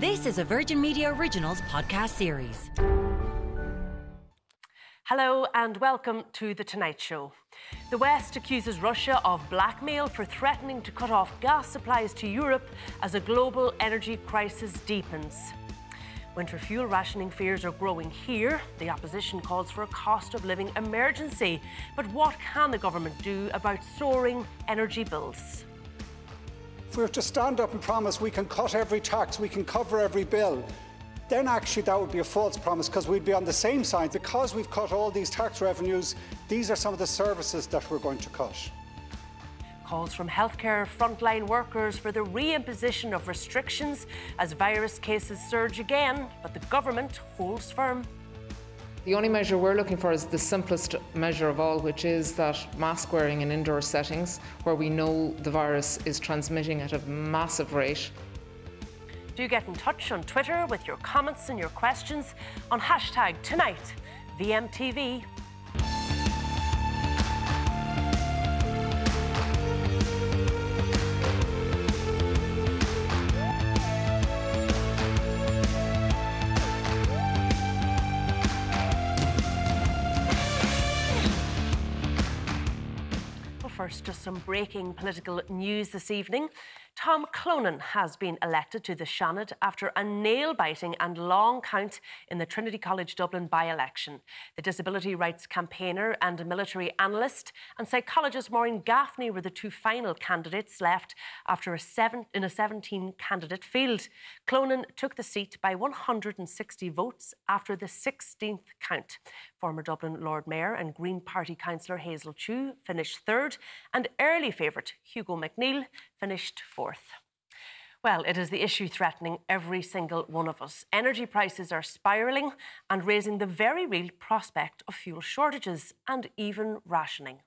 This is a Virgin Media Originals podcast series. Hello and welcome to The Tonight Show. The West accuses Russia of blackmail for threatening to cut off gas supplies to Europe as a global energy crisis deepens. Winter fuel rationing fears are growing here. The opposition calls for a cost of living emergency. But what can the government do about soaring energy bills? If we were to stand up and promise we can cut every tax, we can cover every bill, then actually that would be a false promise because we'd be on the same side. Because we've cut all these tax revenues, these are some of the services that we're going to cut. Calls from healthcare frontline workers for the re-imposition of restrictions as virus cases surge again, but the government holds firm. The only measure we're looking for is the simplest measure of all, which is that mask wearing in indoor settings where we know the virus is transmitting at a massive rate. Do get in touch on Twitter with your comments and your questions on hashtag tonight VMTV. First, just some breaking political news this evening. Tom Clonan has been elected to the Seanad after a nail biting and long count in the Trinity College Dublin by election. The disability rights campaigner and military analyst and psychologist Maureen Gaffney were the two final candidates left after a seven, in a 17 candidate field. Clonan took the seat by 160 votes after the 16th count. Former Dublin Lord Mayor and Green Party councillor Hazel Chu finished third, and early favourite Hugo McNeill finished fourth. Well, it is the issue threatening every single one of us. Energy prices are spiralling and raising the very real prospect of fuel shortages and even rationing.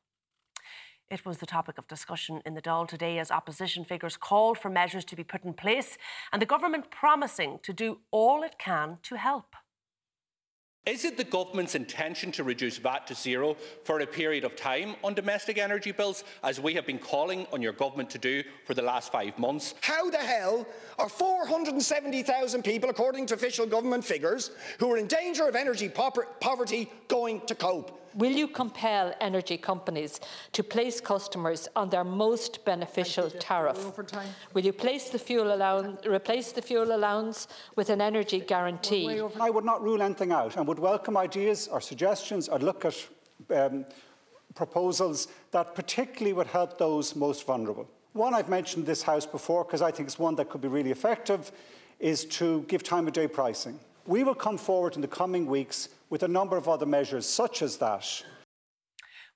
It was the topic of discussion in the Dáil today as opposition figures called for measures to be put in place and the government promising to do all it can to help. Is it the government's intention to reduce VAT to zero for a period of time on domestic energy bills, as we have been calling on your government to do for the last five months? How the hell are 470,000 people, according to official government figures, who are in danger of energy poverty going to cope? Will you compel energy companies to place customers on their most beneficial tariff? Will you place the fuel allowance, replace the fuel allowance with an energy guarantee? I would not rule anything out and would welcome ideas or suggestions or look at um, proposals that particularly would help those most vulnerable. One I've mentioned this House before because I think it's one that could be really effective is to give time of day pricing. We will come forward in the coming weeks with a number of other measures, such as that.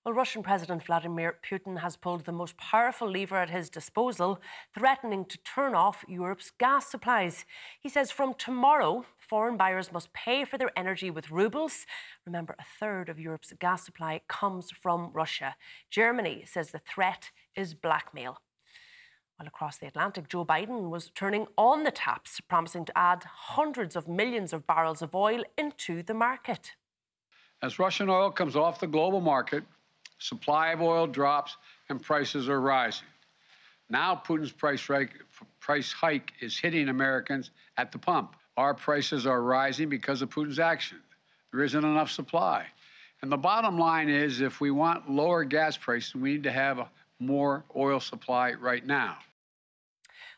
Well, Russian President Vladimir Putin has pulled the most powerful lever at his disposal, threatening to turn off Europe's gas supplies. He says from tomorrow, foreign buyers must pay for their energy with rubles. Remember, a third of Europe's gas supply comes from Russia. Germany says the threat is blackmail. Well, across the Atlantic, Joe Biden was turning on the taps, promising to add hundreds of millions of barrels of oil into the market. As Russian oil comes off the global market, supply of oil drops and prices are rising. Now Putin's price, price hike is hitting Americans at the pump. Our prices are rising because of Putin's action. There isn't enough supply. And the bottom line is if we want lower gas prices, we need to have more oil supply right now.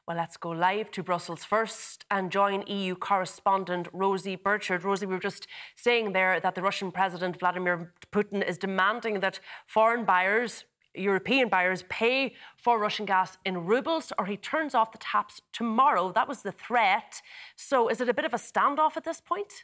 Well, let's go live to Brussels first and join EU correspondent Rosie Burchard. Rosie, we were just saying there that the Russian President Vladimir Putin is demanding that foreign buyers, European buyers, pay for Russian gas in rubles or he turns off the taps tomorrow. That was the threat. So is it a bit of a standoff at this point?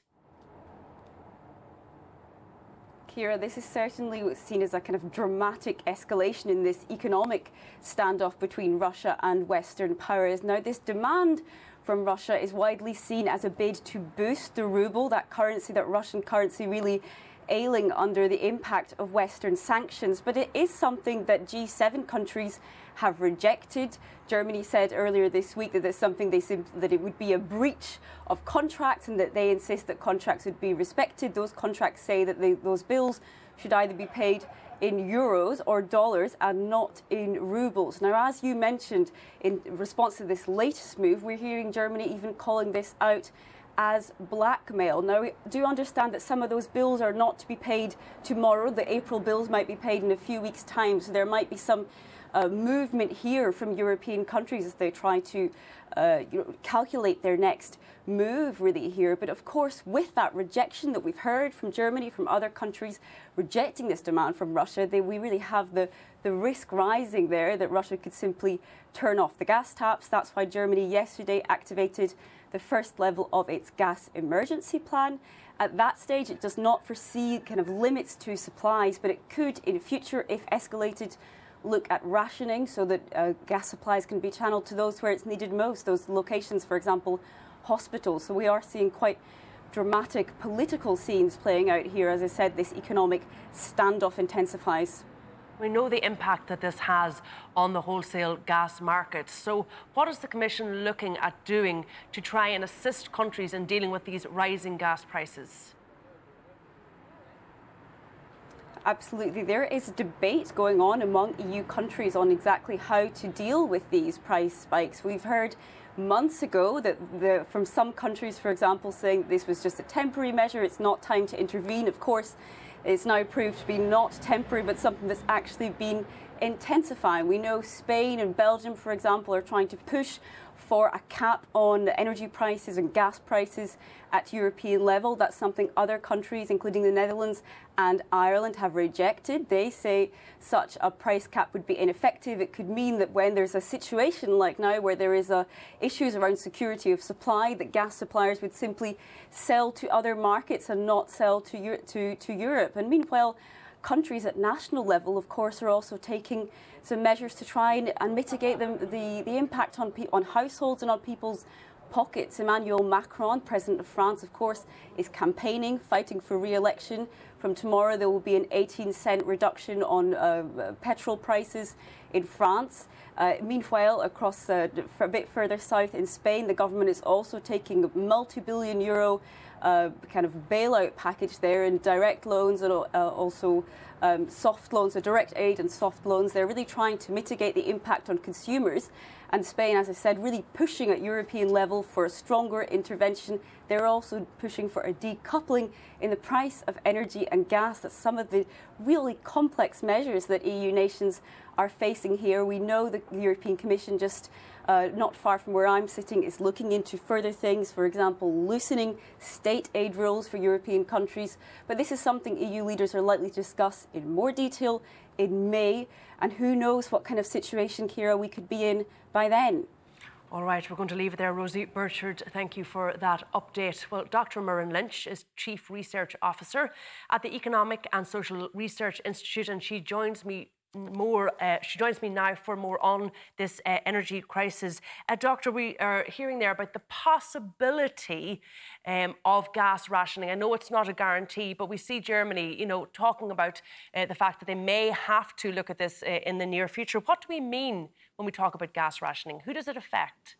Ciara. This is certainly what's seen as a kind of dramatic escalation in this economic standoff between Russia and Western powers. Now, this demand from Russia is widely seen as a bid to boost the ruble, that currency, that Russian currency really ailing under the impact of Western sanctions. But it is something that G7 countries have rejected. Germany said earlier this week that it's something they that it would be a breach of contracts and that they insist that contracts would be respected. Those contracts say that they, those bills should either be paid in euros or dollars and not in rubles. Now, as you mentioned, in response to this latest move, we're hearing Germany even calling this out as blackmail. Now, we do understand that some of those bills are not to be paid tomorrow. The April bills might be paid in a few weeks' time, so there might be some uh, movement here from European countries as they try to uh, you know, calculate their next move really here. But of course, with that rejection that we've heard from Germany, from other countries rejecting this demand from Russia, they, we really have the, the risk rising there that Russia could simply turn off the gas taps. That's why Germany yesterday activated the first level of its gas emergency plan. At that stage, it does not foresee kind of limits to supplies, but it could in future, if escalated, look at rationing so that uh, gas supplies can be channeled to those where it's needed most, those locations, for example, hospitals. So we are seeing quite dramatic political scenes playing out here. As I said, this economic standoff intensifies. We know the impact that this has on the wholesale gas market. So, what is the Commission looking at doing to try and assist countries in dealing with these rising gas prices? Absolutely. There is debate going on among EU countries on exactly how to deal with these price spikes. We've heard months ago that the, from some countries, for example, saying this was just a temporary measure, it's not time to intervene. Of course, it's now proved to be not temporary, but something that's actually been intensifying. We know Spain and Belgium, for example, are trying to push for a cap on energy prices and gas prices at European level. That's something other countries, including the Netherlands and Ireland, have rejected. They say such a price cap would be ineffective. It could mean that when there's a situation like now where there is a issues around security of supply, that gas suppliers would simply sell to other markets and not sell to, to, to Europe. And meanwhile, countries at national level, of course, are also taking some measures to try and, and mitigate the, the, the impact on, on households and on people's pockets. Emmanuel Macron, President of France, of course, is campaigning, fighting for re election. From tomorrow, there will be an 18 cent reduction on uh, petrol prices in France. Uh, meanwhile, across uh, a bit further south in Spain, the government is also taking a multi billion euro kind of bailout package there in direct loans and uh, also um, soft loans, so direct aid and soft loans. They're really trying to mitigate the impact on consumers. And Spain, as I said, really pushing at European level for a stronger intervention. They're also pushing for a decoupling in the price of energy and gas. That's some of the really complex measures that EU nations are facing here. We know the European Commission just uh, not far from where I'm sitting, is looking into further things, for example, loosening state aid rules for European countries. But this is something EU leaders are likely to discuss in more detail in May. And who knows what kind of situation, Ciara, we could be in by then. All right, we're going to leave it there. Rosie Burchard, thank you for that update. Well, Dr. Muireann Lynch is Chief Research Officer at the Economic and Social Research Institute, and she joins me more. Uh, she joins me now for more on this uh, energy crisis. Uh, doctor, we are hearing there about the possibility um, of gas rationing. I know it's not a guarantee, but we see Germany, you know, talking about uh, the fact that they may have to look at this uh, in the near future. What do we mean when we talk about gas rationing? Who does it affect?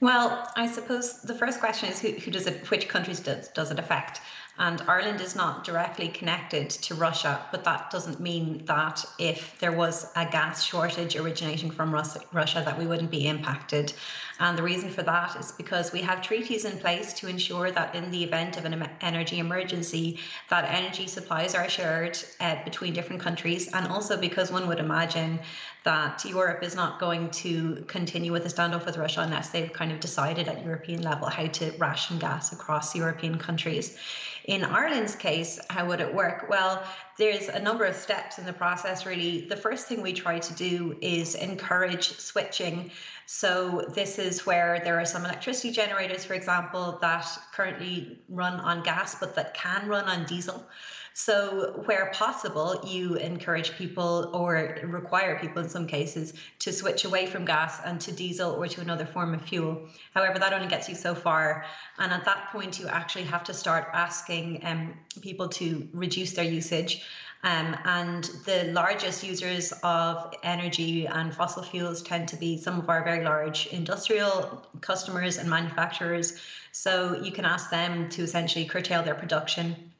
Well, I suppose the first question is who, who does it, which countries does, does it affect? And Ireland is not directly connected to Russia, but that doesn't mean that if there was a gas shortage originating from Russia, that we wouldn't be impacted. And the reason for that is because we have treaties in place to ensure that in the event of an energy emergency, that energy supplies are shared uh, between different countries, and also because one would imagine that Europe is not going to continue with a standoff with Russia unless they've kind of decided at European level how to ration gas across European countries. In Ireland's case, how would it work? Well, there's a number of steps in the process, really. The first thing we try to do is encourage switching. So, this is where there are some electricity generators, for example, that currently run on gas but that can run on diesel. So, where possible, you encourage people or require people in some cases to switch away from gas and to diesel or to another form of fuel. However, that only gets you so far. And at that point, you actually have to start asking um, people to reduce their usage. Um, and the largest users of energy and fossil fuels tend to be some of our very large industrial customers and manufacturers. So you can ask them to essentially curtail their production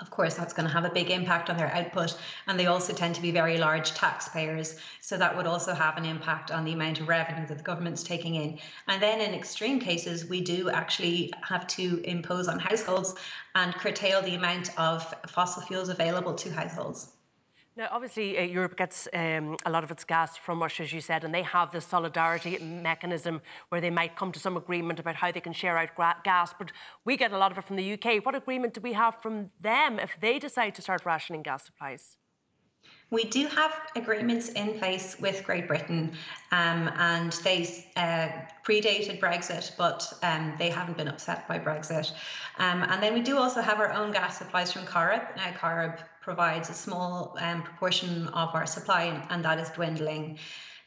of course, that's going to have a big impact on their output. And they also tend to be very large taxpayers. So that would also have an impact on the amount of revenue that the government's taking in. And then in extreme cases, we do actually have to impose on households and curtail the amount of fossil fuels available to households. Now, obviously, uh, Europe gets um, a lot of its gas from Russia, as you said, and they have this solidarity mechanism where they might come to some agreement about how they can share out gas. But we get a lot of it from the UK. What agreement do we have from them if they decide to start rationing gas supplies? We do have agreements in place with Great Britain, um, and they uh, predated Brexit, but um, they haven't been upset by Brexit. Um, and then we do also have our own gas supplies from Corrib. Now, Corrib provides a small um, proportion of our supply, and that is dwindling.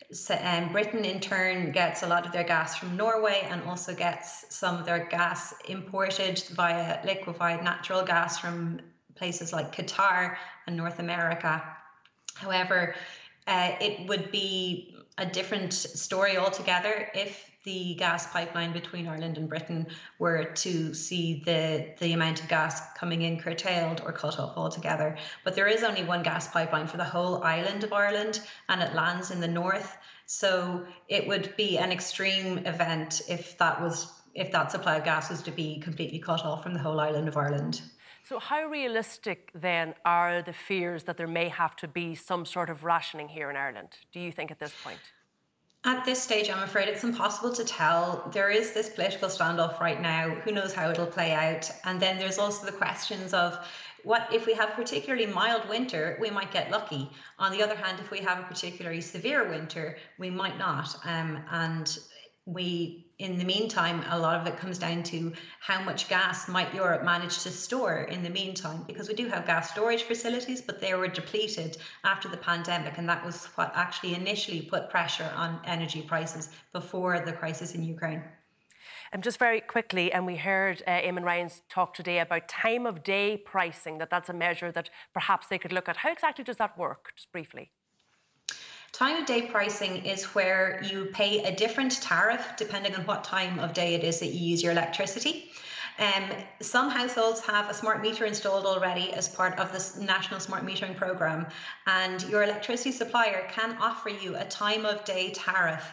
So, um, Britain, in turn, gets a lot of their gas from Norway and also gets some of their gas imported via liquefied natural gas from places like Qatar and North America. However, uh, it would be a different story altogether if the gas pipeline between Ireland and Britain were to see the, the amount of gas coming in curtailed or cut off altogether. But there is only one gas pipeline for the whole island of Ireland and it lands in the north. So it would be an extreme event if that was if that supply of gas was to be completely cut off from the whole island of Ireland. So, how realistic then are the fears that there may have to be some sort of rationing here in Ireland, do you think, at this point? At this stage, I'm afraid it's impossible to tell. There is this political standoff right now. Who knows how it'll play out? And then there's also the questions of what if we have a particularly mild winter, we might get lucky. On the other hand, if we have a particularly severe winter, we might not. Um, and we in the meantime a lot of it comes down to how much gas might europe manage to store in the meantime because we do have gas storage facilities but they were depleted after the pandemic and that was what actually initially put pressure on energy prices before the crisis in ukraine and just very quickly, and we heard uh, Eamon Ryan talk today about time of day pricing, that that's a measure that perhaps they could look at. How exactly does that work, just briefly? Time of day pricing is where you pay a different tariff depending on what time of day it is that you use your electricity. Um, some households have a smart meter installed already as part of this national smart metering program, and your electricity supplier can offer you a time of day tariff.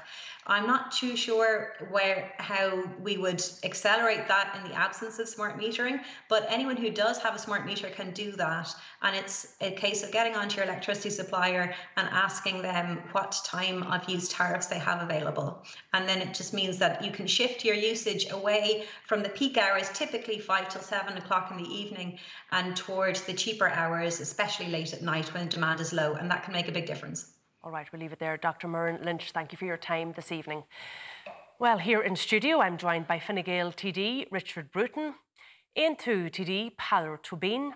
I'm not too sure where how we would accelerate that in the absence of smart metering, but anyone who does have a smart meter can do that. And it's a case of getting onto your electricity supplier and asking them what time of use tariffs they have available. And then it just means that you can shift your usage away from the peak hours, typically five till seven o'clock in the evening, and towards the cheaper hours, especially late at night when demand is low. And that can make a big difference. All right, we'll leave it there. Dr. Muireann Lynch, thank you for your time this evening. Well, here in studio, I'm joined by Fine Gael TD Richard Bruton, Aontú TD Peadar Tóibín,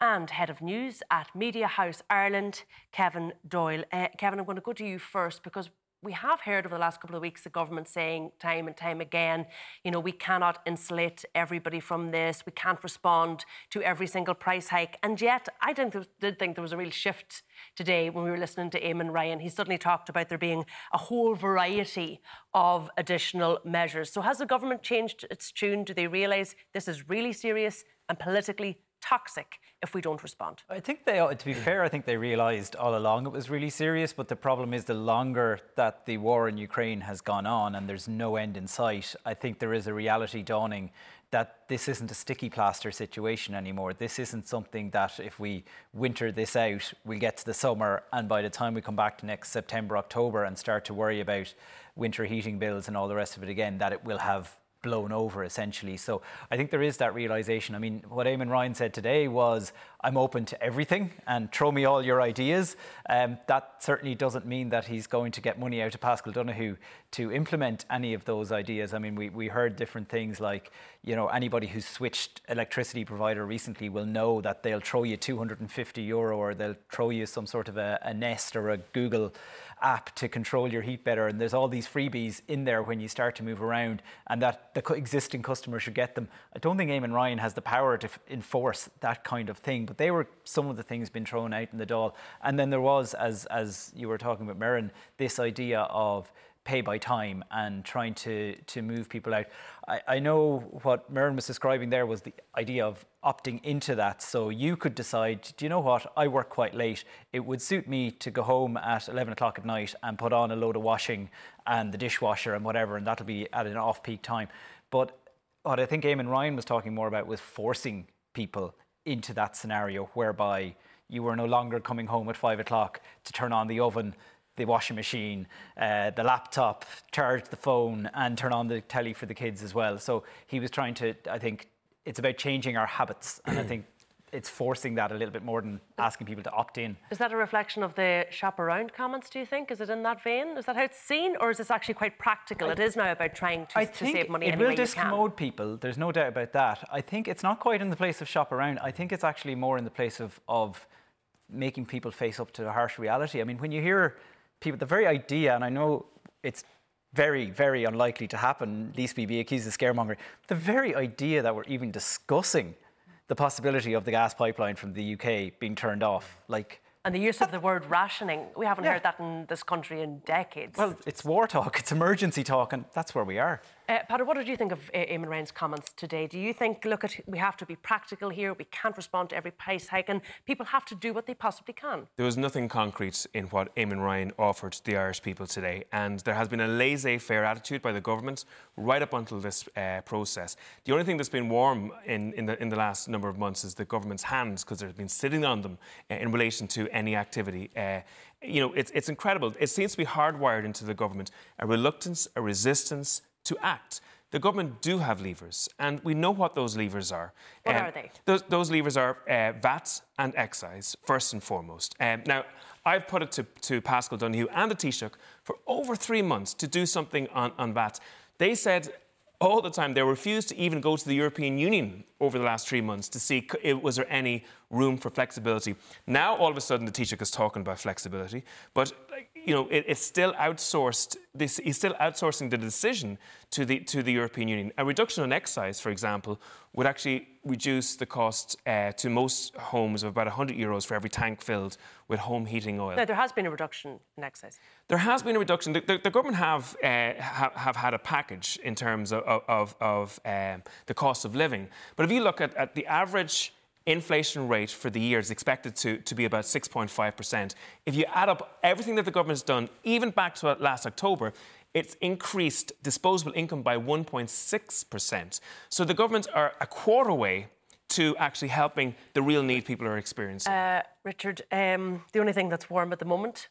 and Head of News at Media House Ireland, Kevin Doyle. Uh, Kevin, I'm going to go to you first because we have heard over the last couple of weeks the government saying time and time again, you know, we cannot insulate everybody from this, we can't respond to every single price hike. And yet, I did think there was a real shift today when we were listening to Eamon Ryan. He suddenly talked about there being a whole variety of additional measures. So, has the government changed its tune? Do they realise this is really serious and politically toxic if we don't respond. I think they, to be fair, I think they realised all along it was really serious. But the problem is, the longer that the war in Ukraine has gone on and there's no end in sight, I think there is a reality dawning that this isn't a sticky plaster situation anymore. This isn't something that if we winter this out, we'll get to the summer, and by the time we come back to next September, October, and start to worry about winter heating bills and all the rest of it again, that it will have blown over essentially. So I think there is that realization. I mean, what Eamon Ryan said today was, I'm open to everything and throw me all your ideas. Um, that certainly doesn't mean that he's going to get money out of Paschal Donohoe to implement any of those ideas. I mean, we, we heard different things like, you know, anybody who's switched electricity provider recently will know that they'll throw you 250 euro or they'll throw you some sort of a, a Nest or a Google app to control your heat better. And there's all these freebies in there when you start to move around, and that the existing customer should get them. I don't think Eamon Ryan has the power to f- enforce that kind of thing, but they were some of the things being thrown out in the Dáil. And then there was, as as you were talking about, Muireann, this idea of pay by time and trying to, to move people out. I, I know what Muireann was describing there was the idea of opting into that. So you could decide, do you know what, I work quite late. It would suit me to go home at 11 o'clock at night and put on a load of washing and the dishwasher and whatever, and that'll be at an off peak time. But what I think Eamon Ryan was talking more about was forcing people into that scenario whereby you were no longer coming home at five o'clock to turn on the oven the washing machine, uh, the laptop, charge the phone, and turn on the telly for the kids as well. So he was trying to, I think, it's about changing our habits, and I think it's forcing that a little bit more than asking people to opt in. Is that a reflection of the shop around comments, do you think? Is it in that vein? Is that how it's seen? Or is this actually quite practical? I, it is now about trying to, I to save money it will discommode people, there's no doubt about that. I think it's not quite in the place of shop around. I think it's actually more in the place of, of making people face up to a harsh reality. I mean, when you hear people, the very idea, and I know it's very, very unlikely to happen, least we be accused of scaremongering, the very idea that we're even discussing the possibility of the gas pipeline from the UK being turned off, like and the use of the word rationing, we haven't yeah. heard that in this country in decades. Well, it's war talk, it's emergency talk, and that's where we are. Uh, what did you think of uh, Eamon Ryan's comments today? Do you think, look, at we have to be practical here, we can't respond to every price hike, and people have to do what they possibly can? There was nothing concrete in what Eamon Ryan offered the Irish people today, and there has been a laissez faire attitude by the government right up until this uh, process. The only thing that's been warm in, in, the, in the last number of months is the government's hands, because they've been sitting on them uh, in relation to any activity. Uh, you know, it's, it's incredible. It seems to be hardwired into the government a reluctance, a resistance to act. The government do have levers, and we know what those levers are. What um, are they? Those, those levers are uh, VAT and excise, first and foremost. Um, now, I've put it to, to Paschal Donohoe and the Taoiseach for over three months to do something on, on VAT. They said all the time. They refused to even go to the European Union over the last three months to see was there any room for flexibility. Now, all of a sudden, the Taoiseach is talking about flexibility, but you know, it, it's still outsourced. This, he's still outsourcing the decision to the to the European Union. A reduction on excise, for example, would actually reduce the cost uh, to most homes of about 100 euros for every tank filled with home heating oil. No, there has been a reduction in excise. There has been a reduction. The, the, the government have, uh, have, have had a package in terms of, of, of um, the cost of living. But if you look at, at the average inflation rate for the year is expected to, to be about 6.5%. If you add up everything that the government has done, even back to last October, it's increased disposable income by 1.6%. So the government are a quarter way to actually helping the real need people are experiencing. Uh, Richard, um, the only thing that's warm at the moment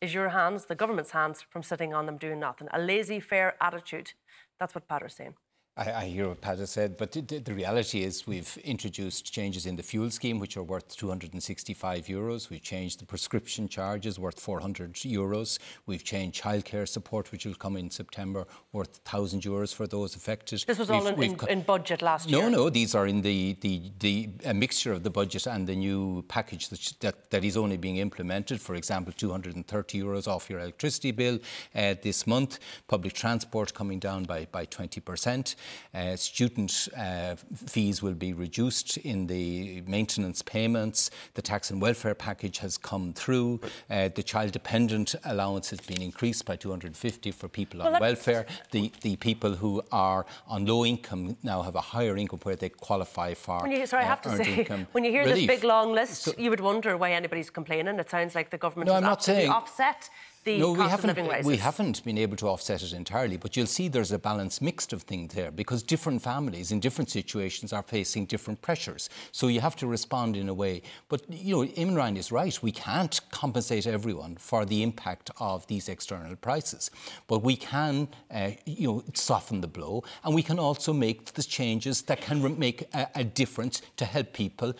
is your hands, the government's hands, from sitting on them doing nothing. A laissez faire attitude. That's what Peadar's saying. I, I, hear what Pat has said, but the, the, reality is we've introduced changes in the fuel scheme, which are worth 265 euros. We've changed the prescription charges, worth 400 euros. We've changed childcare support, which will come in September, worth 1,000 euros for those affected. This was we've, all in, in, in, budget last no, year? No, no, these are in the, the, the a mixture of the budget and the new package that, that, that is only being implemented. For example, 230 euros off your electricity bill uh, this month. Public transport coming down by, by 20%. Uh, student uh, fees will be reduced in the maintenance payments. The tax and welfare package has come through. Uh, the child dependent allowance has been increased by 250 for people on well, welfare. The, the people who are on low income now have a higher income where they qualify for. When you, sorry, I have to say, when you hear relief. this big long list, so, you would wonder why anybody's complaining. It sounds like the government no, has I'm not saying, offset the no, we cost haven't, of living rises? We haven't been able to offset it entirely, but you'll see there's a balance mixed of things there because different families in different situations are facing different pressures. So you have to respond in a way. But, you know, Eamon Ryan is right. We can't compensate everyone for the impact of these external prices. But we can, uh, you know, soften the blow and we can also make the changes that can make a, a difference to help people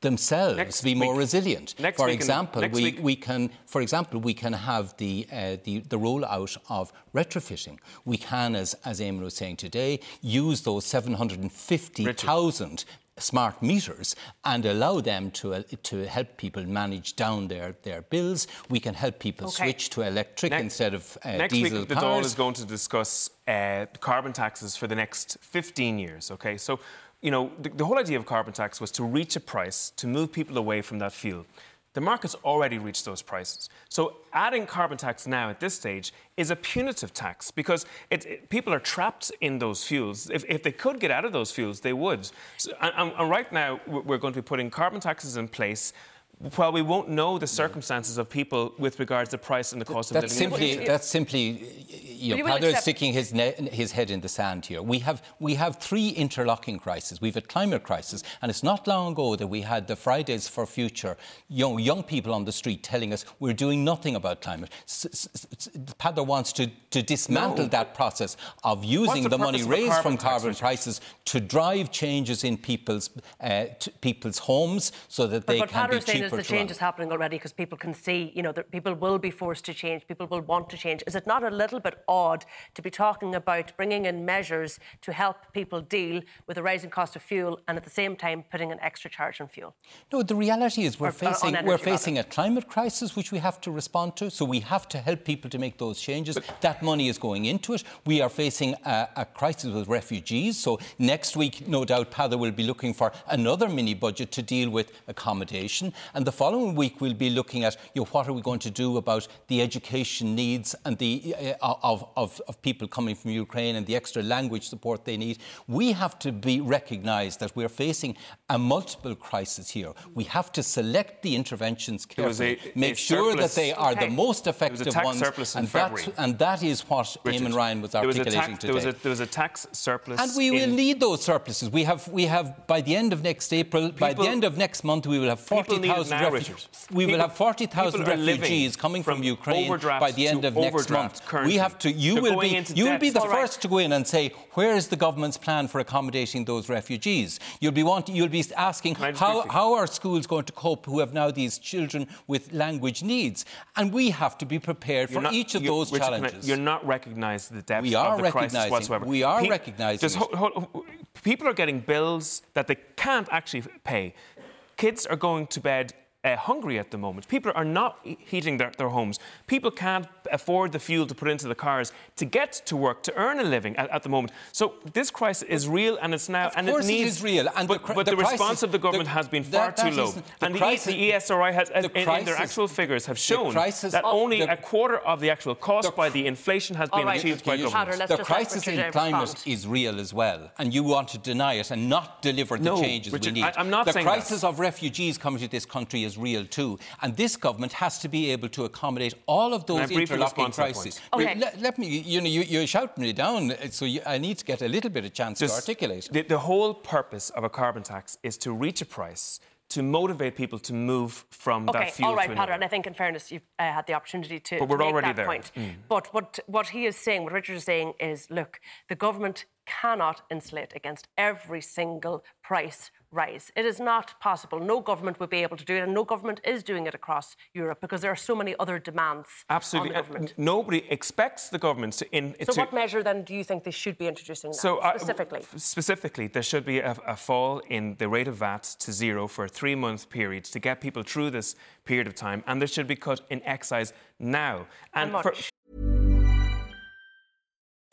themselves next be more resilient. Next for week example, next we, week. we can, for example, we can have the, uh, the, the rollout of retrofitting. We can, as, as Eamon was saying today, use those 750,000 smart meters and allow them to, uh, to help people manage down their, their bills. We can help people Okay. switch to electric Ne- instead of uh, next diesel week, the. Dáil is going to discuss uh, carbon taxes for the next 15 years. Okay, so you know the, the whole idea of carbon tax was to reach a price to move people away from that fuel. The market's already reached those prices. So adding carbon tax now at this stage is a punitive tax because it, it- people are trapped in those fuels. If, if they could get out of those fuels, they would. So, and, and- right now, we're going to be putting carbon taxes in place. While we won't know the circumstances of people with regards to price and the cost of That's living, simply, that's simply, you know, Peadar accept- sticking his, ne- his head in the sand here. We have, we have three interlocking crises. We've a climate crisis, and it's not long ago that we had the Fridays for Future young, young people on the street telling us we're doing nothing about climate. S- s- s- Peadar wants to, to dismantle No. that process of using the the, money purpose of a raised carbon from carbon prices to drive changes in people's, uh, t- people's homes so that But they what can Peadar be is saying is the to change is happening already because people can see, you know, that people will be forced to change, people will want to change. Is it not a little bit odd to be talking about bringing in measures to help people deal with the rising cost of fuel and at the same time putting an extra charge on fuel? No, the reality is we're Or- or facing energy, we're rather. a climate crisis which we have to respond to. So we have to help people to make those changes. that money is going into it. We are facing a, a crisis with refugees. So next week, no doubt, Peadar will be looking for another mini budget to deal with accommodation. And the following week, we'll be looking at you know, what are we going to do about the education needs and the uh, of, of, of people coming from Ukraine and the extra language support they need. We have to be recognised that we're facing a multiple crisis here. We have to select the interventions There was a- make a sure that they are the Okay. most There was a effective tax ones, surplus in and, that's, February. and that is what Richard, Eamon Ryan was there was a articulating tax, today. There was, a, there was a tax surplus. And we will in- need those surpluses. We have, we have by the end of next April, by the end of next month, we will have People need it 40,000 refugees. We will have 40,000 people are living refugees coming from, from Ukraine by the end of next month. currently. We have to. You They're will be. You will be the right. first to go in and say, "Where is the government's plan for accommodating those refugees?" You'll be wanting. You'll be asking how, how are schools going to cope who have now these children with language needs, and we have to be prepared for You're not- each of those Richard, can I- challenges. You're not recognising the depth We are of the crisis whatsoever. we are Pe- recognising just it. hold- hold- people are getting bills that they can't actually pay. Kids are going to bed uh, hungry at the moment. People are not heating their, their homes. People can't afford the fuel to put into the cars to get to work, to earn a living at, at the moment. So this crisis is real and it's now. and course it it needs, is real, and but, the cri- but the the, response of the government the- has been far that- that too low. the and the, crisis- the ESRI has, in, in their actual figures, have shown crisis- that only the- a quarter of the actual cost by the inflation has been right. achieved by You- government. let's the crisis in climate respond. is real as well, and you want to deny it and not deliver the No, changes Richard, we need. I- I'm not the saying that. crisis of refugees coming to this country is real too, and this government has to be able to accommodate all of Can I those briefly interlocking respond to that crises. point? Okay. Let, let me, you know, you, you're shouting me down, so you, I need to get a little bit of chance to articulate. The, the whole purpose of a carbon tax is to reach a price to motivate people to move from Okay, that fuel all right, to Peadar, another. and I think in fairness, you've uh, had the opportunity to, But we're make already that there. point. Mm. But what, what he is saying, what Richard is saying is, look, the government cannot insulate against every single price rise. It is not possible. No government would be able to do it, and no government is doing it across Europe because there are so many other demands Absolutely. on the And government. nobody expects the government to. In, So, to what measure then do you think they should be introducing So, uh, specifically? specifically, there should be a, a fall in the rate of VAT to zero for a three month period to get people through this period of time, and there should be cut in excise now. And for?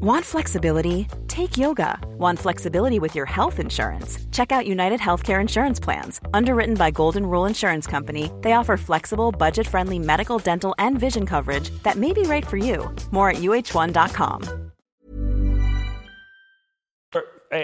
Want flexibility? Take yoga. Want flexibility with your health insurance? Check out United Healthcare Insurance Plans. Underwritten by Golden Rule Insurance Company, they offer flexible, budget friendly medical, dental, and vision coverage that may be right for you. More at uh1.com. Uh,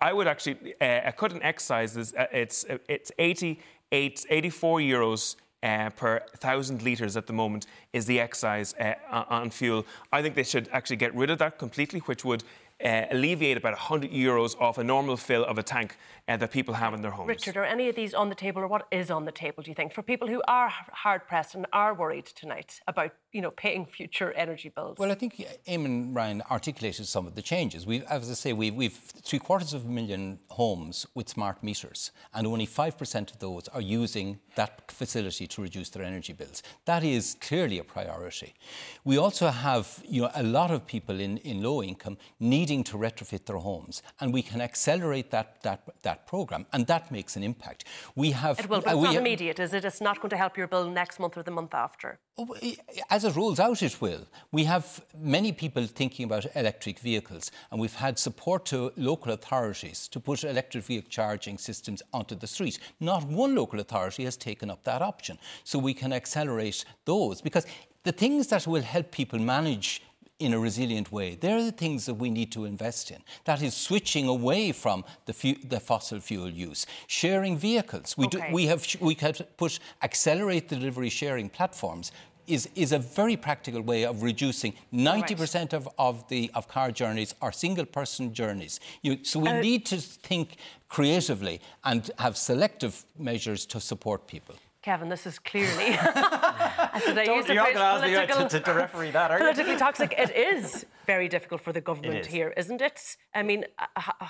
I would actually, uh, a cut is uh, it's uh, it's 88, 84 euros uh, per thousand litres at the moment is the excise uh, on fuel. I think they should actually get rid of that completely, which would uh, alleviate about 100 euros off a normal fill of a tank uh, that people have in their homes. Richard, are any of these on the table, or what is on the table, do you think, for people who are hard pressed and are worried tonight about, you know, paying future energy bills? Well, I think Eamon Ryan articulated some of the changes. We, as I say, we've, we've three quarters of a million homes with smart meters, and only five percent of those are using that facility to reduce their energy bills. That is clearly a priority. We also have, you know, a lot of people in, in low income needing to retrofit their homes, and we can accelerate that that that program, and that makes an impact. We have. It will, but uh, it's we not immediate, is it? It's not going to help your bill next month or the month after. Oh, As it rolls out, it will. We have many people thinking about electric vehicles, and we've had support to local authorities to put electric vehicle charging systems onto the street. Not one local authority has taken up that option, so we can accelerate those because the things that will help people manage in a resilient way. There are the things that we need to invest in. That is switching away from the, fu- the fossil fuel use, sharing vehicles. We, Okay. do, we have we can put accelerate the delivery sharing platforms. Is, is a very practical way of reducing 90% of, of the of car journeys are single person journeys. You, so we Uh, need to think creatively and have selective measures to support people. Kevin, this is clearly. Said I Don't- you're not gonna ask me to- to- to referee that, are you? Politically toxic. It is very difficult for the government is. here, isn't it? I mean, uh, uh,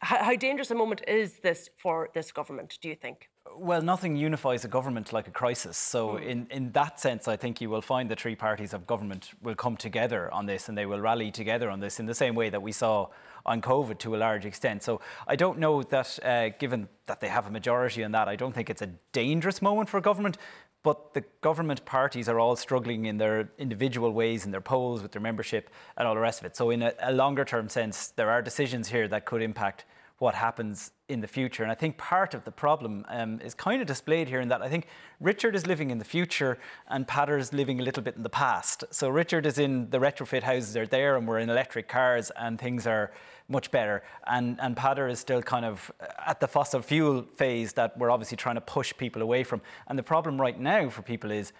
how, how dangerous a moment is this for this government? Do you think? Well, nothing unifies a government like a crisis. So, in, in that sense, I think you will find the three parties of government will come together on this and they will rally together on this in the same way that we saw on COVID to a large extent. So, I don't know that, uh, given that they have a majority on that, I don't think it's a dangerous moment for government. But the government parties are all struggling in their individual ways, in their polls, with their membership, and all the rest of it. So, in a, a longer term sense, there are decisions here that could impact what happens in the future. And I think part of the problem um, is kind of displayed here in that I think Richard is living in the future and Peadar is living a little bit in the past. So Richard is in the retrofit houses are there and we're in electric cars and things are much better. And, and Peadar is still kind of at the fossil fuel phase that we're obviously trying to push people away from. And the problem right now for people is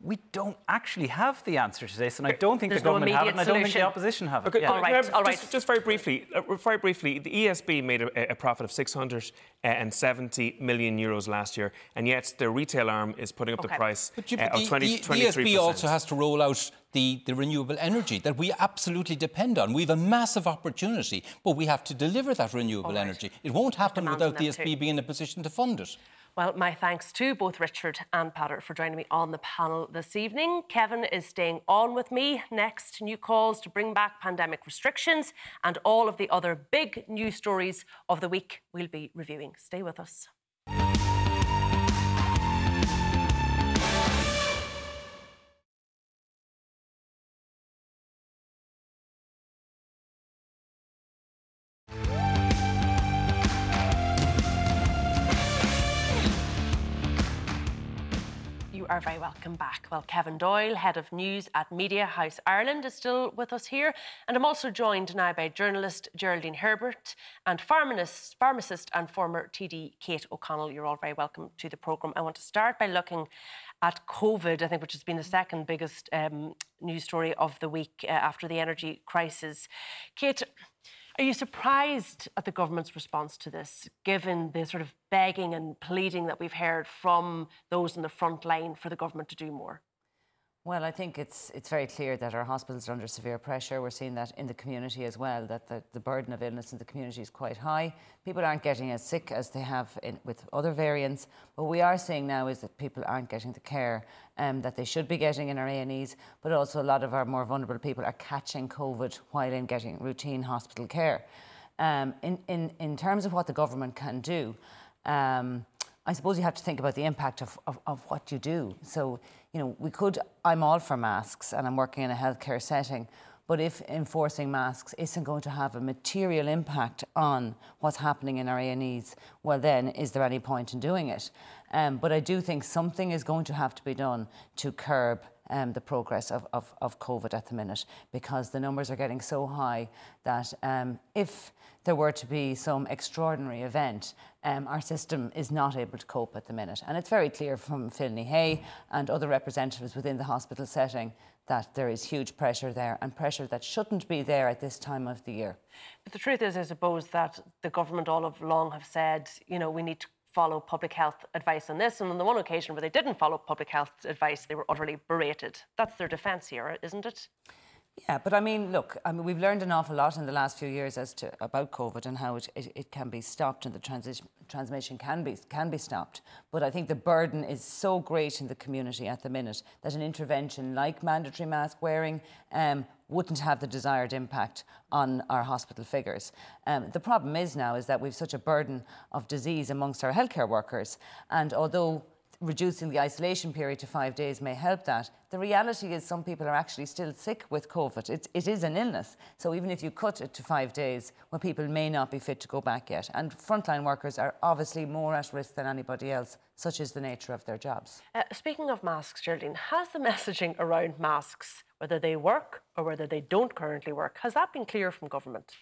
we don't actually have the answer to this, and I don't think There's the no government have it, and I don't think the opposition have it. Okay, Yeah. can I have- just, Just very briefly, uh, very briefly, the ESB made a, a profit of 670 million euros last year, and yet the retail arm is putting up the price But you- uh, of the, 20, the, 23%. the ESB also has to roll out the, the renewable energy that we absolutely depend on. We have a massive opportunity, but we have to deliver that renewable right. energy. It won't happen without the ESB too. being in a position to fund it. Well, my thanks to both Richard and Peadar for joining me on the panel this evening. Kevin is staying on with me. Next, new calls to bring back pandemic restrictions and all of the other big news stories of the week we'll be reviewing. Stay with us. You are very welcome back. Well, Kevin Doyle, head of news at Media House Ireland, is still with us here. And I'm also joined now by journalist Geraldine Herbert and pharmacist, pharmacist and former TD Kate O'Connell. You're all very welcome to the programme. I want to start by looking at COVID, I think, which has been the second biggest um, news story of the week uh, after the energy crisis. Kate, Are you surprised at the government's response to this, given the sort of begging and pleading that we've heard from those in the front line for the government to do more? Well, I think it's it's very clear that our hospitals are under severe pressure. We're seeing that in the community as well, that the, the burden of illness in the community is quite high. People aren't getting as sick as they have in, with other variants. What we are seeing now is that people aren't getting the care um, that they should be getting in our A&Es, but also a lot of our more vulnerable people are catching COVID while in getting routine hospital care. Um, in, in, in terms of what the government can do, um, I suppose you have to think about the impact of, of, of, what you do. So, you know, we could, I'm all for masks and I'm working in a healthcare setting, but if enforcing masks isn't going to have a material impact on what's happening in our A&Es, well then, is there any point in doing it? Um, but I do think something is going to have to be done to curb um, the progress of, of, of, COVID at the minute because the numbers are getting so high that um, if there were to be some extraordinary event, um, our system is not able to cope at the minute. And it's very clear from Phil Ní Sheaghdha and other representatives within the hospital setting that there is huge pressure there and pressure that shouldn't be there at this time of the year. But the truth is, I suppose, that the government all along have said, you know, we need to follow public health advice on this. And on the one occasion where they didn't follow public health advice, they were utterly berated. That's their defence here, isn't it? Yeah, but I mean, look, I mean, we've learned an awful lot in the last few years as to about COVID and how it, it, it can be stopped and the transition, transmission can be can be stopped. But I think the burden is so great in the community at the minute that an intervention like mandatory mask wearing um, wouldn't have the desired impact on our hospital figures. Um, the problem is now is that we've such a burden of disease amongst our healthcare workers, and although reducing the isolation period to five days may help that. The reality is some people are actually still sick with COVID. It, it is an illness. So even if you cut it to five days, well, people may not be fit to go back yet. And frontline workers are obviously more at risk than anybody else, such is the nature of their jobs. Uh, speaking of masks, Geraldine, has the messaging around masks, whether they work or whether they don't currently work, has that been clear from government?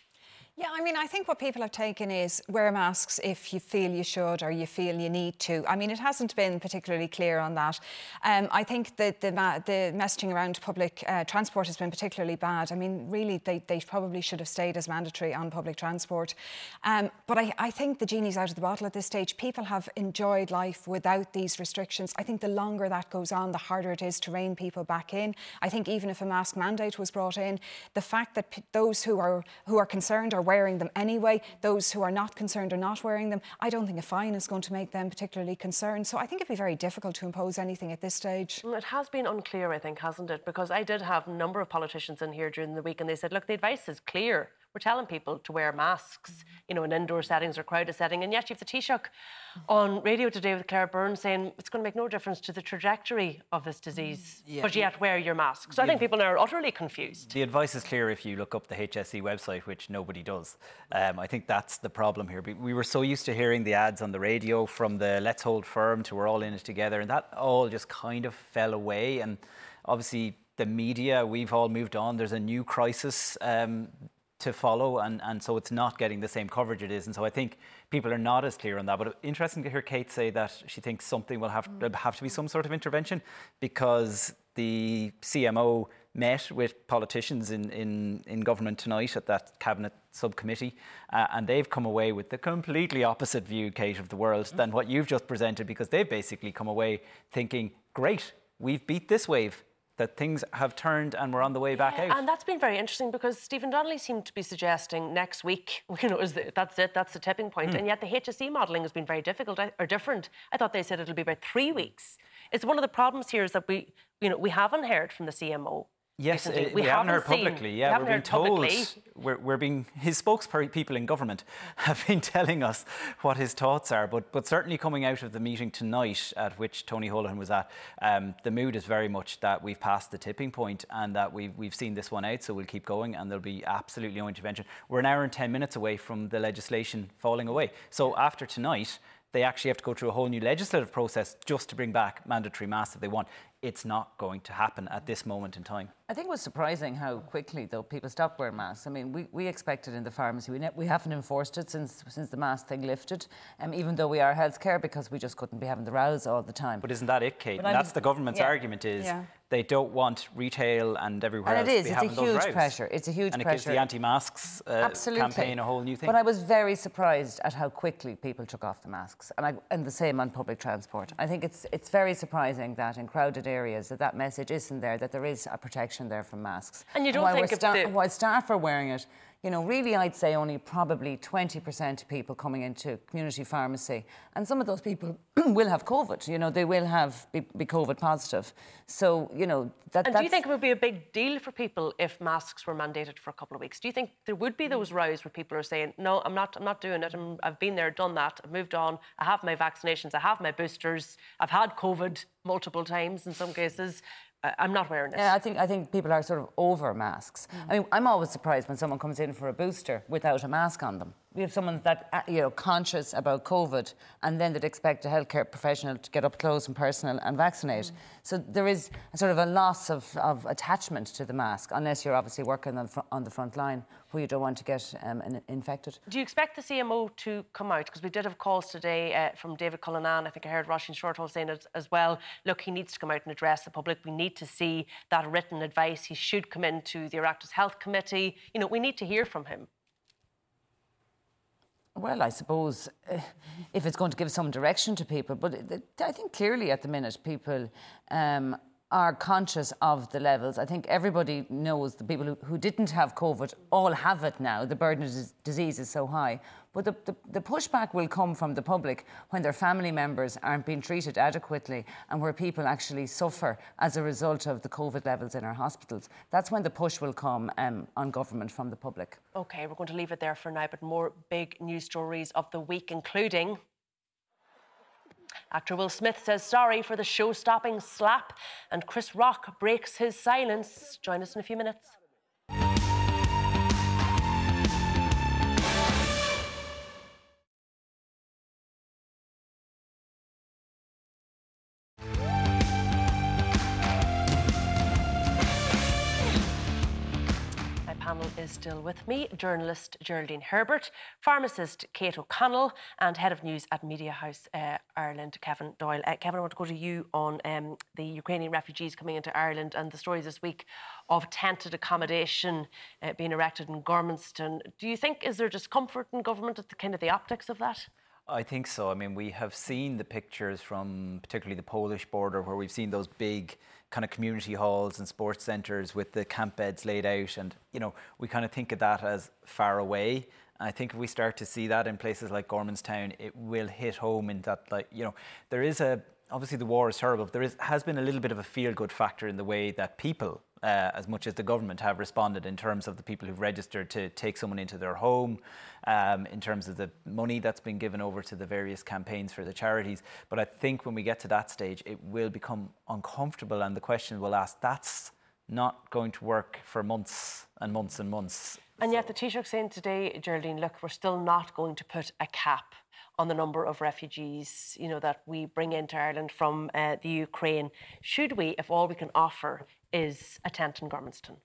Yeah, I mean, I think what people have taken is wear masks if you feel you should or you feel you need to. I mean, it hasn't been particularly clear on that. Um, I think that the, the messaging around public uh, transport has been particularly bad. I mean, really, they, they probably should have stayed as mandatory on public transport. Um, but I, I think the genie's out of the bottle at this stage. People have enjoyed life without these restrictions. I think the longer that goes on, the harder it is to rein people back in. I think even if a mask mandate was brought in, the fact that p- those who are who are concerned are wearing them anyway. Those who are not concerned are not wearing them. I don't think a fine is going to make them particularly concerned. So I think it'd be very difficult to impose anything at this stage. It has been unclear, I think, hasn't it? Because I did have a number of politicians in here during the week and they said, look, the advice is clear. We're telling people to wear masks, you know, in indoor settings or crowded setting. And yet you have the Taoiseach on radio today with Claire Byrne saying it's going to make no difference to the trajectory of this disease, yeah. but yet wear your mask. So I think people are utterly confused. The advice is clear if you look up the HSE website, which nobody does. Um, I think that's the problem here. We were so used to hearing the ads on the radio from the Let's Hold Firm to We're All In It Together, and that all just kind of fell away. And obviously, the media, we've all moved on. There's a new crisis um, to follow, and, and so it's not getting the same coverage it is. And so I think people are not as clear on that. But interesting to hear Kate say that she thinks something will have, mm. have to be some sort of intervention because the CMO met with politicians in, in, in government tonight at that cabinet subcommittee, uh, and they've come away with the completely opposite view, Kate, of the world than what you've just presented because they've basically come away thinking, great, we've beat this wave that things have turned and we're on the way back yeah, out. And that's been very interesting because Stephen Donnelly seemed to be suggesting next week, you know, the, that's it, that's the tipping point. Mm. And yet the HSE modelling has been very difficult or different. I thought they said it'll be about three weeks. It's one of the problems here is that we, you know, we haven't heard from the CMO Yes, uh, we, we, haven't, heard seen, publicly. Yeah, we are being told. Publicly. We're, we're being his spokespeople in government have been telling us what his thoughts are. But but certainly coming out of the meeting tonight, at which Tony Holohan was at, um, the mood is very much that we've passed the tipping point and that we've we've seen this one out. So we'll keep going, and there'll be absolutely no intervention. We're an hour and ten minutes away from the legislation falling away. So after tonight they actually have to go through a whole new legislative process just to bring back mandatory masks if they want it's not going to happen at this moment in time. I think it was surprising how quickly, though, people stopped wearing masks. I mean, we, we expected in the pharmacy, we, ne- we haven't enforced it since since the mask thing lifted, um, even though we are healthcare because we just couldn't be having the rows all the time. But isn't that it, Kate? And that's the government's yeah. argument is Yeah. they don't want retail and everywhere And it else is, to be it's a huge pressure, it's a huge pressure. and it gives the anti-masks uh, campaign a whole new thing. But I was very surprised at how quickly people took off the masks, and, I, and the same on public transport. I think it's it's very surprising that in crowded areas that that message isn't there, that there is a protection there from masks. And you don't while think sta- the- while staff are wearing it. You know, really, I'd say only probably 20% of people coming into community pharmacy, and some of those people will have COVID. You know, they will have be, be COVID positive. So, you know, that. And do you think it would be a big deal for people if masks were mandated for a couple of weeks? Do you think there would be those rows where people are saying, "No, I'm not. I'm not doing it. I'm, I've been there, done that. I've moved on. I have my vaccinations. I have my boosters. I've had COVID multiple times in some cases. I'm not wearing it." Yeah, I think I think people are sort of over masks. Mm. I mean, I'm always surprised when someone comes in for a booster without a mask on them. We have someone that uh, you know conscious about COVID, and then they'd expect a healthcare professional to get up close and personal and vaccinate. So there is a sort of a loss of, of attachment to the mask, unless you're obviously working on, on the front line, where you don't want to get um, infected. Do you expect the CMO to come out? Because we did have calls today uh, from David Cullinane. I think I heard Roisin Shortall saying it as well. Look, he needs to come out and address the public. We need to see that written advice. He should come into the Oireachtas Health Committee. You know, we need to hear from him. Well, I suppose uh, if it's going to give some direction to people, but I think clearly at the minute people um, are conscious of the levels. I think everybody knows the people who, who didn't have COVID all have it now. The burden of disease is so high. But the, the, the pushback will come from the public when their family members aren't being treated adequately and where people actually suffer as a result of the COVID levels in our hospitals. That's when the push will come um, on government from the public. Okay, we're going to leave it there for now, but more big news stories of the week, including. Actor Will Smith says sorry for the show stopping slap, and Chris Rock breaks his silence. Join us in a few minutes. Still with me journalist Geraldine Herbert, pharmacist Kate O'Connell, and head of news at Media House uh, Ireland, Kevin Doyle. Uh, Kevin, I want to go to you on um, the Ukrainian refugees coming into Ireland and the stories this week of tented accommodation uh, being erected in Gormanston. Do you think, is there discomfort in government at the kind of the optics of that? I think so. I mean, we have seen the pictures from particularly the Polish border where we've seen those big kind of community halls and sports centres with the camp beds laid out. And, you know, we kind of think of that as far away. I think if we start to see that in places like Gormanston, it will hit home in that, like, you know, there is a, obviously the war is terrible, but there is, has been a little bit of a feel good factor in the way that people, uh, as much as the government, have responded in terms of the people who've registered to take someone into their home, um, in terms of the money that's been given over to the various campaigns for the charities. But I think when we get to that stage, it will become uncomfortable, and the question will ask that's not going to work for months and months and months. And yet the Taoiseach saying today, Geraldine, look, we're still not going to put a cap on the number of refugees, you know, that we bring into Ireland from uh, the Ukraine. Should we, if all we can offer is a tent in Gormanston?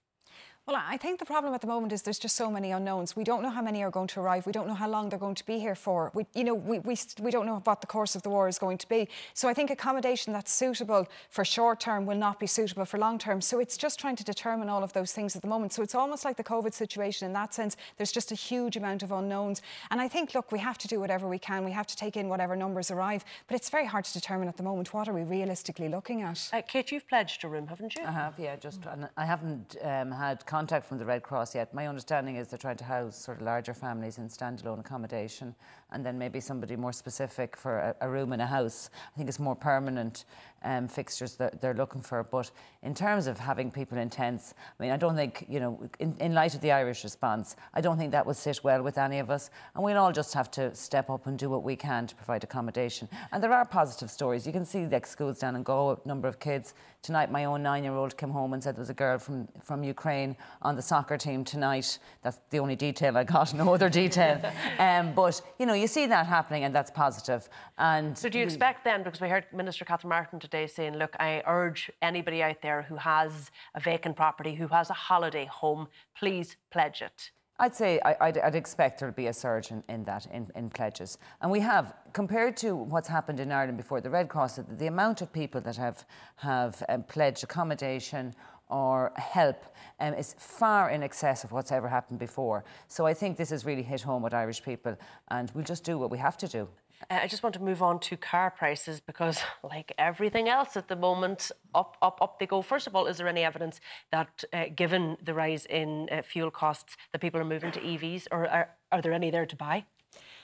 Well, I think the problem at the moment is there's just so many unknowns. We don't know how many are going to arrive. We don't know how long they're going to be here for. We, you know, we, we, we don't know what the course of the war is going to be. So I think accommodation that's suitable for short term will not be suitable for long term. So it's just trying to determine all of those things at the moment. So it's almost like the COVID situation in that sense. There's just a huge amount of unknowns. And I think, look, we have to do whatever we can. We have to take in whatever numbers arrive. But it's very hard to determine at the moment what are we realistically looking at. Uh, Kate, you've pledged a room, haven't you? I have, yeah. Just and I haven't um, had contact from the Red Cross yet. My understanding is they're trying to house sort of larger families in standalone accommodation, and then maybe somebody more specific for a, a room in a house. I think it's more permanent um, fixtures that they're looking for. But in terms of having people in tents, I mean, I don't think you know, in, in light of the Irish response, I don't think that would sit well with any of us, and we'll all just have to step up and do what we can to provide accommodation. And there are positive stories. You can see the schools down in Go, a number of kids tonight my own nine-year-old came home and said there was a girl from, from Ukraine on the soccer team tonight. That's the only detail I got, no other detail. um, but, you know, you see that happening and that's positive. And so do you expect then, because we heard Minister Catherine Martin today saying, look, I urge anybody out there who has a vacant property, who has a holiday home, please pledge it. I'd say I, would expect there'll be a surge in, in that, in, in, pledges. And we have, compared to what's happened in Ireland before, the Red Cross, the, the amount of people that have, have um, pledged accommodation or help um, is far in excess of what's ever happened before. So I think this has really hit home with Irish people, and we'll just do what we have to do. I just want to move on to car prices because, like everything else at the moment, up, up, up they go. First of all, is there any evidence that, uh, given the rise in uh, fuel costs, that people are moving to EVs, or are, are there any there to buy?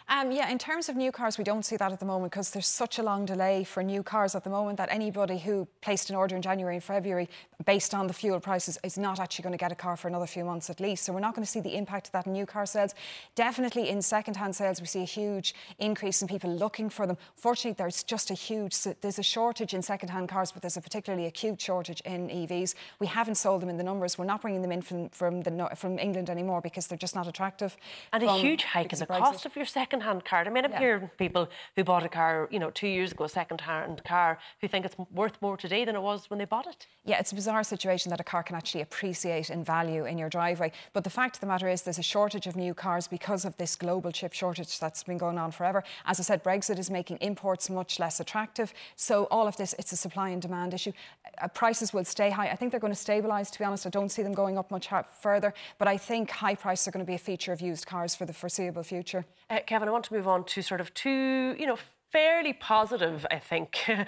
Um, yeah, in terms of new cars, we don't see that at the moment because there's such a long delay for new cars at the moment that anybody who placed an order in January and February based on the fuel prices is not actually going to get a car for another few months at least. So we're not going to see the impact of that in new car sales. Definitely in second-hand sales, we see a huge increase in people looking for them. Fortunately, there's just a huge there's a shortage in second-hand cars, but there's a particularly acute shortage in EVs. We haven't sold them in the numbers. We're not bringing them in from from, the, from England anymore because they're just not attractive. And a huge hike in the cost of your second second-hand car. I mean, I'm yeah. hearing people who bought a car, you know, two years ago, a second-hand car, who think it's worth more today than it was when they bought it. Yeah, it's a bizarre situation that a car can actually appreciate in value in your driveway. But the fact of the matter is, there's a shortage of new cars because of this global chip shortage that's been going on forever. As I said, Brexit is making imports much less attractive. So all of this, it's a supply and demand issue. Uh, prices will stay high. I think they're going to stabilise. To be honest, I don't see them going up much further. But I think high prices are going to be a feature of used cars for the foreseeable future. Uh, Kevin, I want to move on to sort of two, you know, fairly positive, I think, uh,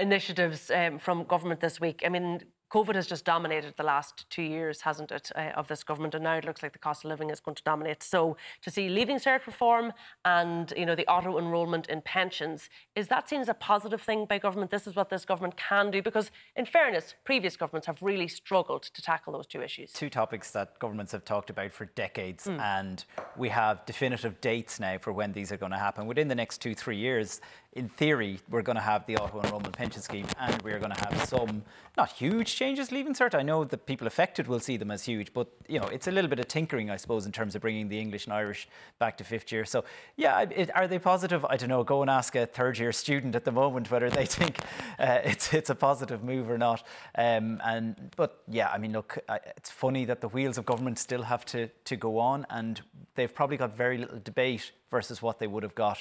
initiatives um, from government this week. I mean, COVID has just dominated the last two years, hasn't it, uh, of this government, and now it looks like the cost of living is going to dominate. So to see leaving cert reform and you know the auto enrolment in pensions, is that seen as a positive thing by government? This is what this government can do because, in fairness, previous governments have really struggled to tackle those two issues. Two topics that governments have talked about for decades, mm. and we have definitive dates now for when these are going to happen within the next two, three years in theory, we're going to have the auto enrolment pension scheme and we're going to have some, not huge changes leaving cert. I know the people affected will see them as huge, but you know, it's a little bit of tinkering, I suppose, in terms of bringing the English and Irish back to fifth year. So, yeah, it, are they positive? I don't know. Go and ask a third year student at the moment whether they think uh, it's it's a positive move or not. Um, and but yeah, I mean, look, it's funny that the wheels of government still have to to go on, and they've probably got very little debate versus what they would have got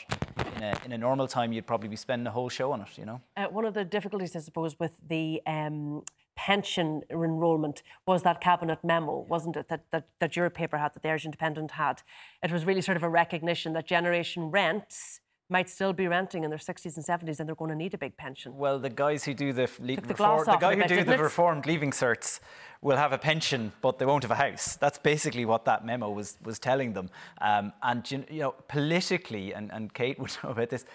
in a, in a normal time. You'd probably be spending a whole show on it, you know. Uh, one of the difficulties, I suppose, with the um, pension enrolment was that cabinet memo, wasn't it? That, that that your paper had, that the Irish Independent had. It was really sort of a recognition that generation rents might still be renting in their 60s and 70s and they're going to need a big pension. Well, the guys who do the, le- the, reform, the guy who do the reformed leaving certs will have a pension, but they won't have a house. That's basically what that memo was, was telling them. Um, and, you know, politically, and, and Kate would know about this,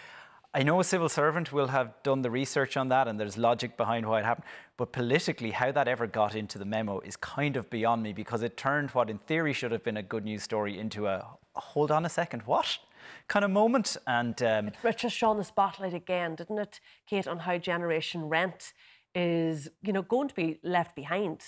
I know a civil servant will have done the research on that and there's logic behind why it happened, but politically, how that ever got into the memo is kind of beyond me because it turned what in theory should have been a good news story into a hold on a second, what? Kind of moment. And um, it just shone the spotlight again, didn't it, Kate, on how Generation Rent is, you know, going to be left behind.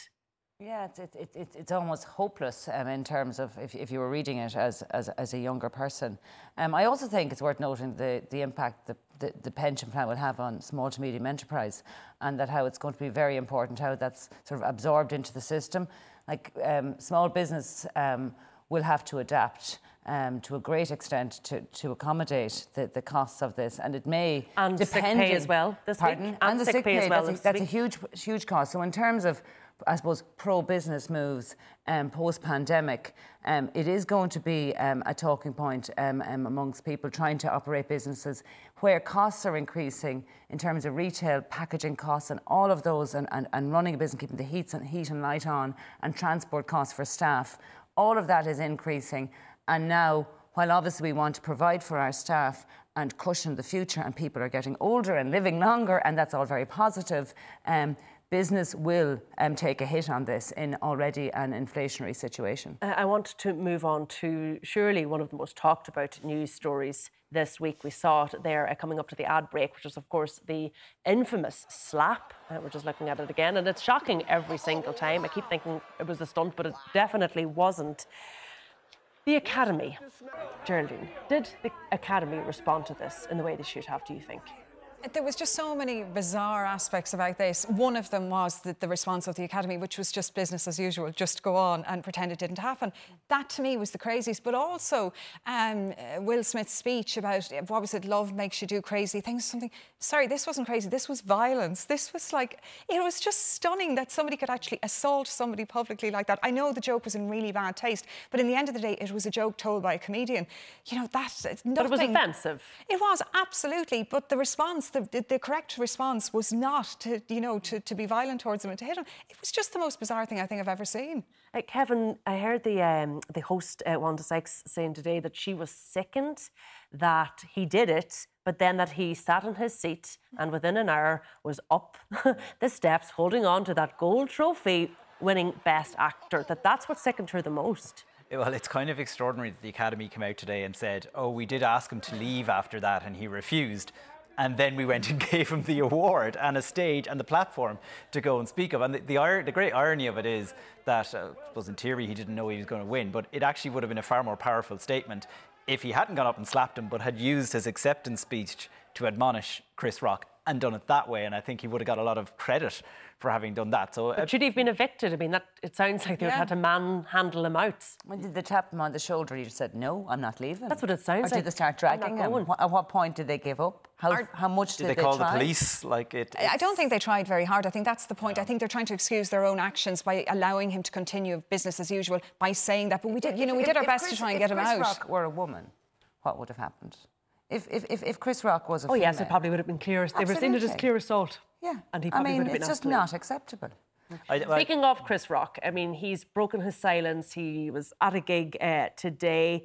Yeah, it's, it, it, it's almost hopeless um, in terms of if, if you were reading it as, as, as a younger person. Um, I also think it's worth noting the, the impact the, the, the, pension plan will have on small to medium enterprise and that how it's going to be very important, how that's sort of absorbed into the system. Like um, small business um, will have to adapt um, to a great extent to, to accommodate the, the costs of this. And it may and depend sick pay as well this pardon? And, and the sick, pay, pay, as well. That's, a, that's a, huge, huge cost. So in terms of I suppose, pro business moves um, post pandemic, um, it is going to be um, a talking point um, um, amongst people trying to operate businesses where costs are increasing in terms of retail, packaging costs, and all of those, and, and, and running a business, keeping the heat and, heat and light on, and transport costs for staff. All of that is increasing. And now, while obviously we want to provide for our staff and cushion the future, and people are getting older and living longer, and that's all very positive. Um, business will um, take a hit on this in already an inflationary situation. Uh, I want to move on to surely one of the most talked about news stories this week. We saw it there uh, coming up to the ad break, which is, of course, the infamous slap. Uh, we're just looking at it again, and it's shocking every single time. I keep thinking it was a stunt, but it definitely wasn't. The Academy, Geraldine, did the Academy respond to this in the way they should have, do you think? There was just so many bizarre aspects about this. One of them was the, the, response of the Academy, which was just business as usual, just go on and pretend it didn't happen. That to me was the craziest. But also um, uh, Will Smith's speech about what was it, love makes you do crazy things, something. Sorry, this wasn't crazy. This was violence. This was like, it was just stunning that somebody could actually assault somebody publicly like that. I know the joke was in really bad taste, but in the end of the day, it was a joke told by a comedian. You know, that's nothing. But it was offensive. It was, absolutely. But the response, the, the, the, correct response was not to, you know, to, to be violent towards him and to hit him. It was just the most bizarre thing I think I've ever seen. Uh, Kevin, I heard the um, the host uh, Wanda Sykes saying today that she was sickened that he did it, but then that he sat in his seat and within an hour was up the steps holding on to that gold trophy, winning Best Actor. That that's what sickened her the most. Well, it's kind of extraordinary that the Academy came out today and said, oh, we did ask him to leave after that and he refused and then we went and gave him the award and a stage and the platform to go and speak of. And the, the, the great irony of it is that, uh, I suppose in theory, he didn't know he was going to win, but it actually would have been a far more powerful statement if he hadn't gone up and slapped him, but had used his acceptance speech to admonish Chris Rock and done it that way. And I think he would have got a lot of credit for having done that. So, uh, should he have been evicted? I mean, that it sounds like they yeah. would have had to manhandle him out. When did they tap him on the shoulder? He said, "No, I'm not leaving." That's what it sounds or like. Or did they start dragging him? At what point did they give up? How, Are, how much did, did they, call try? the police? Like it. I don't think they tried very hard. I think that's the point. I think they're trying to excuse their own actions by allowing him to continue business as usual by saying that. But we did, you know, we did our best Chris, to try and get him Chris out. If Rock were a woman, what would have happened? If, if, if, Chris Rock was a oh female, yes, it probably would have been clear. They were seen it as clear assault. Yeah, and he I mean, would have it's just not acceptable. I, I, Speaking of Chris Rock, I mean, he's broken his silence. He was at a gig uh, today.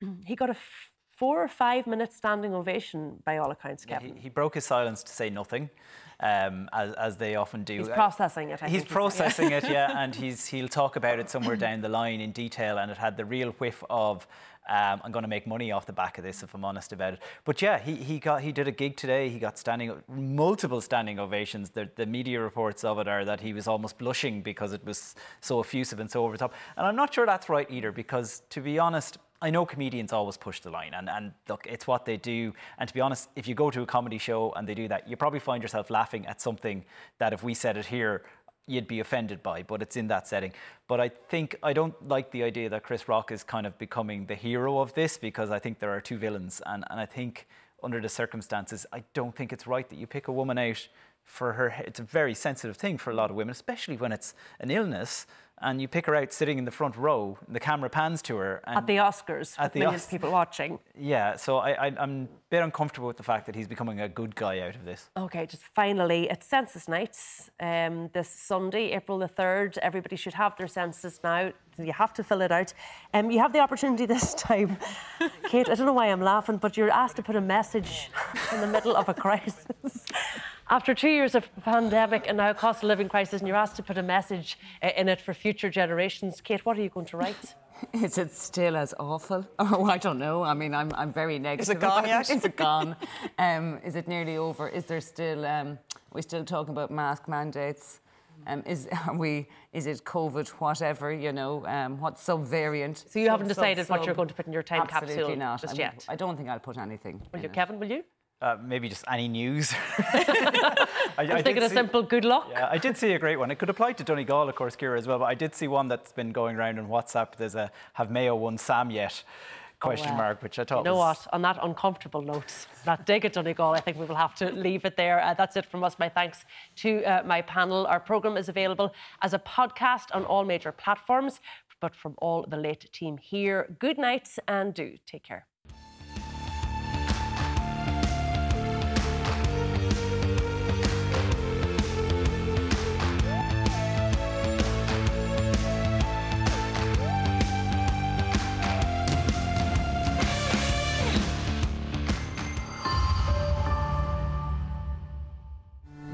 He got a f- four or five minute standing ovation by all accounts, Kevin. Yeah, he, he, broke his silence to say nothing. Um, as, as, they often do. He's processing it. I he's processing it, yeah, and he's he'll talk about it somewhere down the line in detail. And it had the real whiff of um, I'm going to make money off the back of this if I'm honest about it. But yeah, he, he got he did a gig today. He got standing multiple standing ovations. The, the media reports of it are that he was almost blushing because it was so effusive and so over the top. And I'm not sure that's right either because to be honest. I know comedians always push the line, and, and look, it's what they do. And to be honest, if you go to a comedy show and they do that, you probably find yourself laughing at something that if we said it here you'd be offended by, but it's in that setting. But I think I don't like the idea that Chris Rock is kind of becoming the hero of this because I think there are two villains. And, and I think under the circumstances, I don't think it's right that you pick a woman out for her. It's a very sensitive thing for a lot of women, especially when it's an illness and you pick her out sitting in the front row, the camera pans to her. at the Oscars, at the millions of people watching. Yeah, so I, am a bit uncomfortable with the fact that he's becoming a good guy out of this. Okay, just finally, it's census night um, this Sunday, April the 3rd. Everybody should have their census now. You have to fill it out. Um, you have the opportunity this time. Kate, I don't know why I'm laughing, but you're asked to put a message in the middle of a crisis. After two years of pandemic and now a cost of living crisis, and you're asked to put a message uh, in it for future generations, Kate, what are you going to write? Is it still as awful? Oh, I don't know. I mean, I'm, I'm very negative. Is it gone yet? Is it gone? um, is it nearly over? Is there still? Um, we still talking about mask mandates? Um, is are we? Is it COVID? Whatever you know. Um, what subvariant? So you haven't decided what you're going to put in your time Absolutely capsule not. just I yet. I don't think I'll put anything. Will you, it. Kevin? Will you? Uh, maybe just any news. I, I, was thinking a see, simple good luck. Yeah, I did see a great one. It could apply to Donegal, of course, Ciara, as well. But I did see one that's been going around on WhatsApp. There's a "Have Mayo won Sam yet?" question oh, mark, which I thought. You know was... what? On that uncomfortable note, that dig at Donegal, I think we will have to leave it there. Uh, that's it from us. My thanks to uh, my panel. Our programme is available as a podcast on all major platforms. But from all the late team here, good night and do take care.